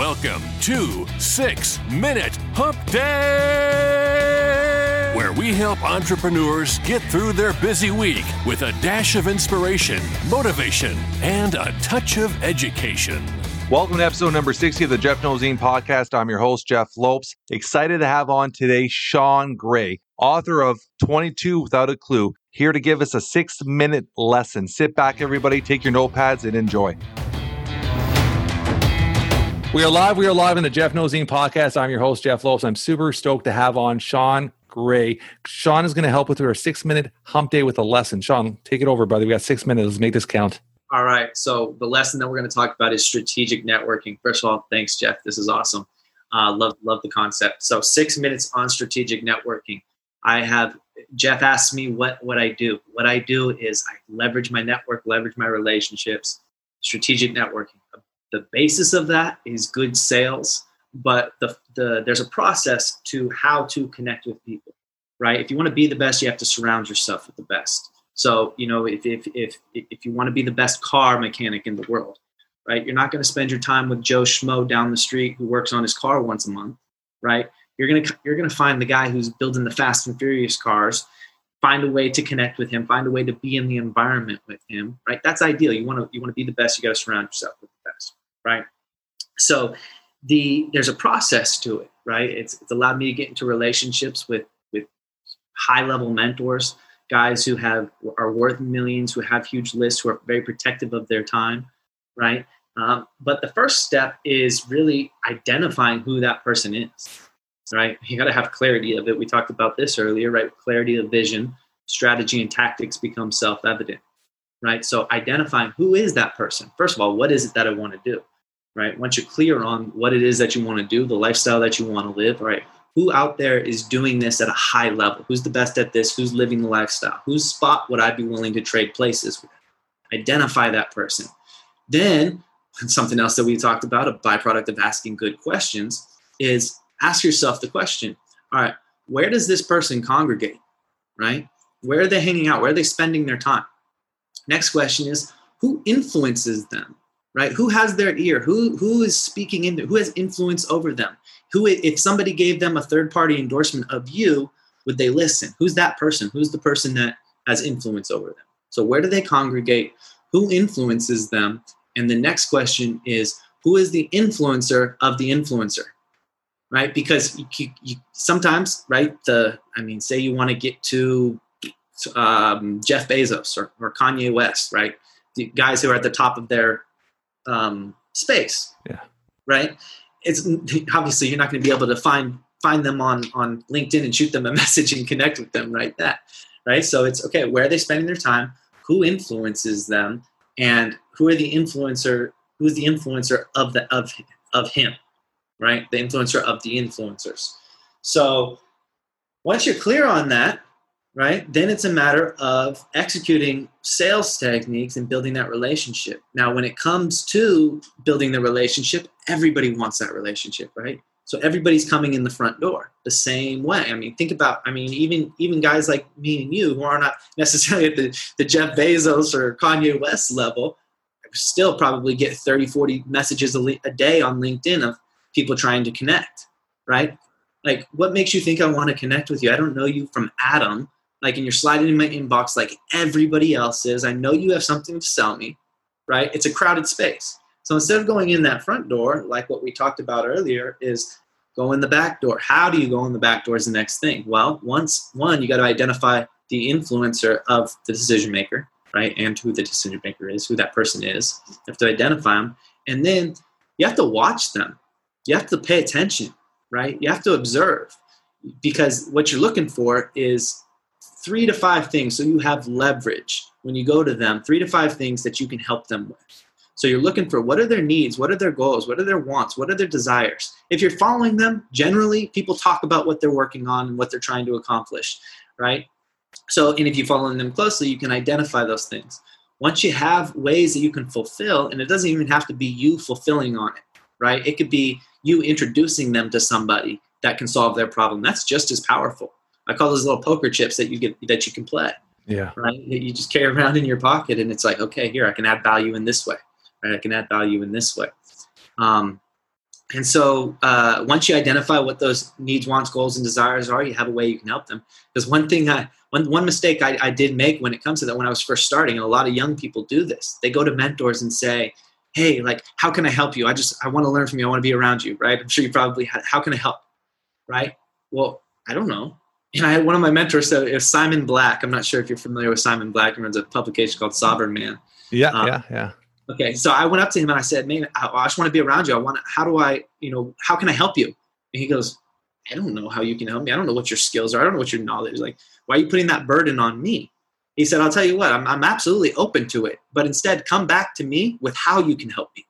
Welcome to Six Minute Hump Day, where we help entrepreneurs get through their busy week with a dash of inspiration, motivation, and a touch of education. Welcome to episode number 60 of the Jeff Nozine podcast. I'm your host, Jeff Lopes. Excited to have on today Sean Gray, author of 22 Without a Clue, here to give us a six minute lesson. Sit back, everybody, take your notepads and enjoy. We are live. We are live in the Jeff Knows Zine podcast. I'm your host, Jeff Lopes. I'm super stoked to have on Sean Gray. Sean is going to help with our six minute hump day with a lesson. Sean, take it over, brother. We got six minutes. Let's make this count. All right. So the lesson that we're going to talk about is strategic networking. First of all, thanks, Jeff. This is awesome. Uh, love love the concept. So six minutes on strategic networking. I have Jeff asked me what what I do. What I do is I leverage my network, leverage my relationships, strategic networking the basis of that is good sales but the, the there's a process to how to connect with people right? If you want to be the best you have to surround yourself with the best. So you know if if if, if you want to be the best car mechanic in the world right? You're not going to spend your time with joe schmo down the street who works on his car once a month right? You're going to you're going to find the guy who's building the fast and furious cars find a way to connect with him find a way to be in the environment with him right? That's ideal. You want to you want to be the best you got to surround yourself with the best right? So the there's a process to it, right? It's it's allowed me to get into relationships with with high level mentors, guys who have are worth millions, who have huge lists, who are very protective of their time, right? Um, but the first step is really identifying who that person is, right? You got to have clarity of it. We talked about this earlier, right? Clarity of vision, strategy, and tactics become self evident, right? So identifying who is that person. First of all, what is it that I want to do? Right? Once you're clear on what it is that you want to do, the lifestyle that you want to live, right? Who out there is doing this at a high level? Who's the best at this? Who's living the lifestyle? Whose spot would I be willing to trade places with? Identify that person. Then, something else that we talked about, a byproduct of asking good questions, is ask yourself the question all right, where does this person congregate, right? Where are they hanging out? Where are they spending their time? Next question is who influences them? Right? Who has their ear? Who who is speaking in who has influence over them? Who if somebody gave them a third party endorsement of you would they listen? Who's that person? Who's the person that has influence over them? So where do they congregate? Who influences them? And the next question is who is the influencer of the influencer right? Because you, you, you sometimes right the i mean say you want to get to um, jeff bezos or, or kanye west right? The guys who are at the top of their um, space. Yeah. Right. It's obviously you're not going to be able to find find them on on LinkedIn and shoot them a message and connect with them right that right. So it's okay. Where are they spending their time? Who influences them? And who are the influencer? Who is the influencer of the of of him? Right. The influencer of the influencers. So once you're clear on that, right? Then it's a matter of executing sales techniques and building that relationship. Now, when it comes to building the relationship, everybody wants that relationship, right? So everybody's coming in the front door the same way. I mean, think about, I mean, even even guys like me and you who are not necessarily at the, the Jeff Bezos or Kanye West level, still probably get 30, 40 messages a, a day on LinkedIn of people trying to connect, right? Like, what makes you think I want to connect with you? I don't know you from Adam like and you're sliding in my inbox like everybody else is. I know you have something to sell me right? It's a crowded space. So instead of going in that front door like what we talked about earlier is go in the back door. How do you go in the back door is the next thing. Well once one you got to identify the influencer of the decision maker right and who the decision maker is who that person is. You have to identify them and then you have to watch them. You have to pay attention right? You have to observe because what you're looking for is three to five things so you have leverage when you go to them, three to five things that you can help them with. So you're looking for what are their needs, what are their goals, what are their wants, what are their desires. If you're following them, generally people talk about what they're working on and what they're trying to accomplish, right? So, and if you follow them closely, you can identify those things. Once you have ways that you can fulfill, and it doesn't even have to be you fulfilling on it, right? It could be you introducing them to somebody that can solve their problem. That's just as powerful. I call those little poker chips that you get that you can play. Yeah. Right. You just carry around in your pocket, and it's like, okay, here I can add value in this way. Right. I can add value in this way. Um, And so uh, once you identify what those needs, wants, goals, and desires are, you have a way you can help them. Because one thing I one one mistake I, I did make when it comes to that when I was first starting, and a lot of young people do this, they go to mentors and say, Hey, like, how can I help you? I just I want to learn from you. I want to be around you, right? I'm sure you probably had how can I help? Right? Well, I don't know. And I had one of my mentors it was Simon Black. I'm not sure if you're familiar with Simon Black. He runs a publication called Sovereign Man. Yeah, um, yeah, yeah. Okay, so I went up to him and I said, "Man, I, I just want to be around you. I want. How do I, you know, how can I help you?" And he goes, "I don't know how you can help me. I don't know what your skills are. I don't know what your knowledge is. Like, why are you putting that burden on me?" He said, "I'll tell you what. I'm, I'm absolutely open to it, but instead, come back to me with how you can help me."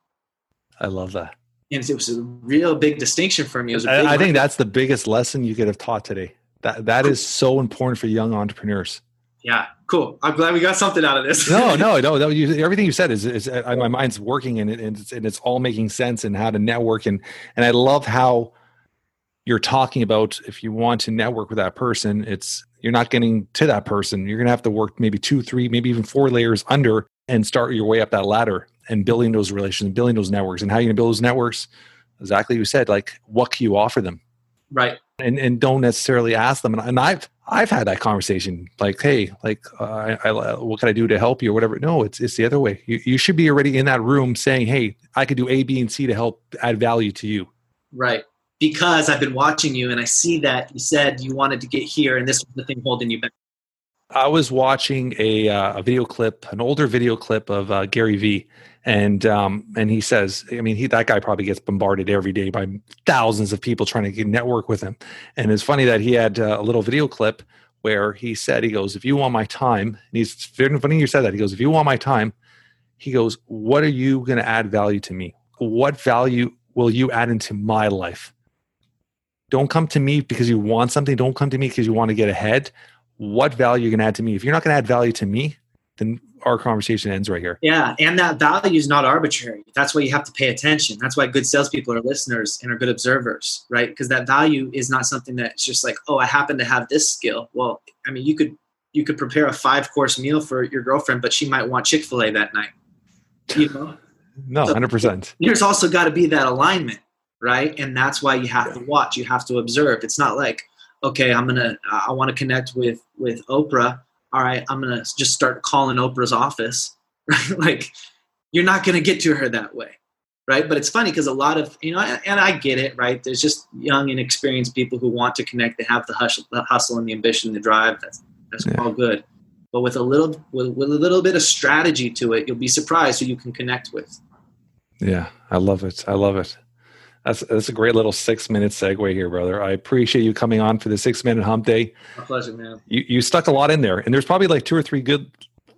I love that. And it was a real big distinction for me. I, I think that's the biggest lesson you could have taught today. That that is so important for young entrepreneurs. Yeah, cool. I'm glad we got something out of this. no, no, no. no you, everything you said is, is uh, my mind's working and, it, and, it's, and it's all making sense and how to network and and I love how you're talking about if you want to network with that person, it's you're not getting to that person. You're gonna have to work maybe two, three, maybe even four layers under and start your way up that ladder and building those relations and building those networks. And how you gonna build those networks? Exactly you said. Like, what can you offer them? Right and and don't necessarily ask them. And, and I've I've had that conversation, like, hey, like, uh, I, I, what can I do to help you or whatever. No, it's it's the other way. You you should be already in that room saying, hey, I could do A, B, and C to help add value to you. Right. Because I've been watching you, and I see that you said you wanted to get here, and this was the thing holding you back. I was watching a, uh, a video clip, an older video clip of uh, Gary Vee, and um, and he says, I mean, he that guy probably gets bombarded every day by thousands of people trying to get network with him. And it's funny that he had uh, a little video clip where he said, he goes, if you want my time, and he's very funny you said that. He goes, if you want my time, he goes, what are you going to add value to me? What value will you add into my life? Don't come to me because you want something. Don't come to me because you want to get ahead. What value you're you going to add to me? If you're not going to add value to me, then our conversation ends right here. Yeah, and that value is not arbitrary. That's why you have to pay attention. That's why good salespeople are listeners and are good observers, right? Because that value is not something that's just like, oh, I happen to have this skill. Well, I mean, you could you could prepare a five course meal for your girlfriend, but she might want Chick fil A that night. You know. no, hundred so percent. There's also got to be that alignment, right? And that's why you have to watch. You have to observe. It's not like, okay, I'm gonna, I want to connect with with Oprah all right, I'm going to just start calling Oprah's office, right? like, you're not going to get to her that way, right? But it's funny because a lot of, you know, and I get it, right? There's just young inexperienced people who want to connect. They have the, hustle, the hustle and the ambition, the drive. That's, that's yeah. all good. But with a little, with, with a little bit of strategy to it, you'll be surprised who you can connect with. Yeah, I love it. I love it. That's that's a great little six minute segue here, brother. I appreciate you coming on for the six minute hump day. My pleasure, man. You you stuck a lot in there, and there's probably like two or three good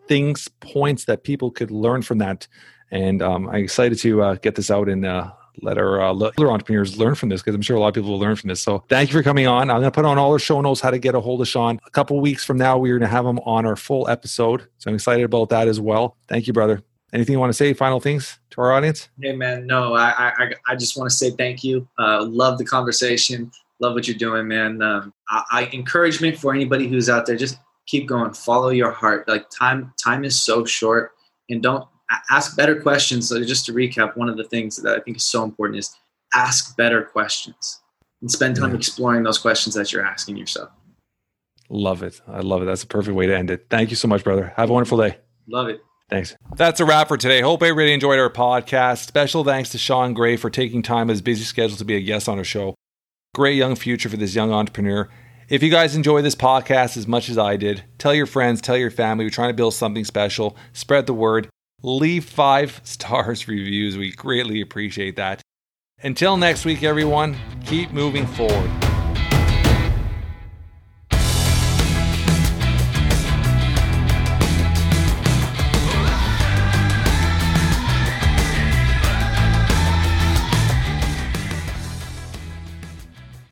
things, points that people could learn from that. And um, I'm excited to uh, get this out and uh, let our uh, other entrepreneurs learn from this because I'm sure a lot of people will learn from this. So thank you for coming on. I'm going to put on all our show notes how to get a hold of Sean. A couple weeks from now, we're going to have him on our full episode. So I'm excited about that as well. Thank you, brother. Anything you want to say? Final things to our audience? Hey man, no, I I, I just want to say thank you. Uh, love the conversation. Love what you're doing, man. Um, I, I encouragement for anybody who's out there. Just keep going. Follow your heart. Like time time is so short, and don't ask better questions. So just to recap, one of the things that I think is so important is ask better questions and spend time yeah. exploring those questions that you're asking yourself. Love it. I love it. That's a perfect way to end it. Thank you so much, brother. Have a wonderful day. Love it. Thanks. That's a wrap for today. Hope everybody enjoyed our podcast. Special thanks to Sean Gray for taking time his busy schedule to be a guest on our show. Great young future for this young entrepreneur. If you guys enjoy this podcast as much as I did, tell your friends, tell your family. We're trying to build something special. Spread the word. Leave five stars reviews. We greatly appreciate that. Until next week, everyone, keep moving forward.